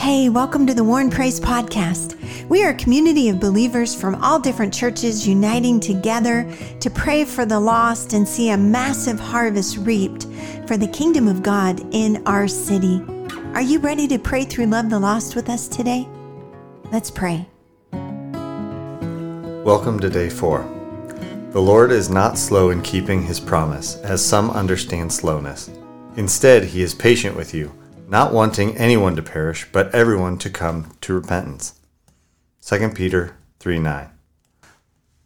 Hey, welcome to the Warren Prays Podcast. We are a community of believers from all different churches uniting together to pray for the lost and see a massive harvest reaped for the kingdom of God in our city. Are you ready to pray through Love the Lost with us today? Let's pray. Welcome to day four. The Lord is not slow in keeping his promise, as some understand slowness. Instead, he is patient with you not wanting anyone to perish, but everyone to come to repentance. 2 Peter 3 9.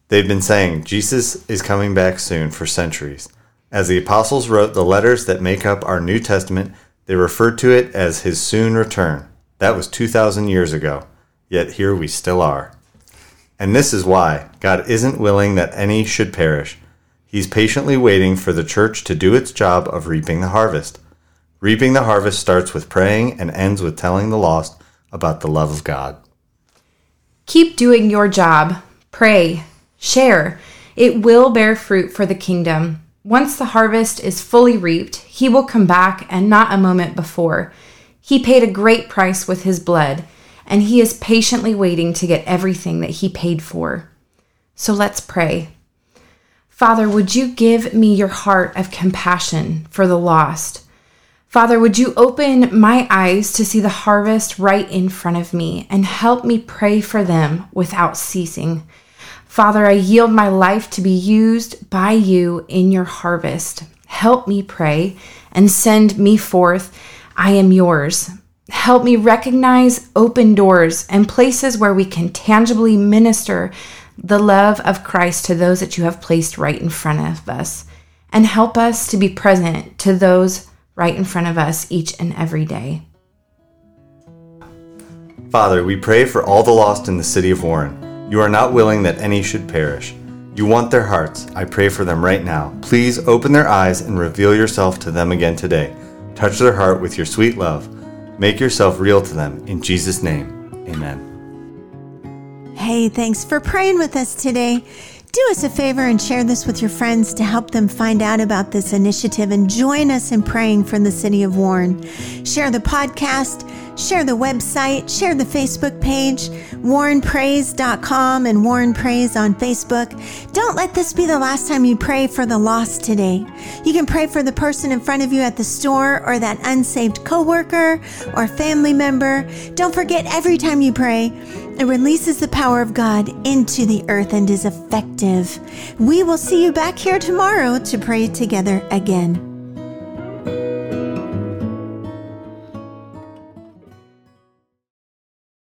They've been saying Jesus is coming back soon for centuries. As the apostles wrote the letters that make up our New Testament, they referred to it as his soon return. That was 2,000 years ago, yet here we still are. And this is why God isn't willing that any should perish. He's patiently waiting for the church to do its job of reaping the harvest. Reaping the harvest starts with praying and ends with telling the lost about the love of God. Keep doing your job. Pray. Share. It will bear fruit for the kingdom. Once the harvest is fully reaped, he will come back and not a moment before. He paid a great price with his blood, and he is patiently waiting to get everything that he paid for. So let's pray. Father, would you give me your heart of compassion for the lost? Father, would you open my eyes to see the harvest right in front of me and help me pray for them without ceasing? Father, I yield my life to be used by you in your harvest. Help me pray and send me forth. I am yours. Help me recognize open doors and places where we can tangibly minister the love of Christ to those that you have placed right in front of us. And help us to be present to those right in front of us each and every day. Father, we pray for all the lost in the city of Warren. You are not willing that any should perish. You want their hearts. I pray for them right now. Please open their eyes and reveal yourself to them again today. Touch their heart with your sweet love. Make yourself real to them. In Jesus' name, amen. Hey, thanks for praying with us today. Do us a favor and share this with your friends to help them find out about this initiative and join us in praying for the city of Warren. Share the podcast, share the website, share the Facebook page, warrenprays.com and Warren Prays on Facebook. Don't let this be the last time you pray for the lost today. You can pray for the person in front of you at the store or that unsaved coworker or family member. Don't forget every time you pray, it releases the power of God into the earth and is effective. We will see you back here tomorrow to pray together again.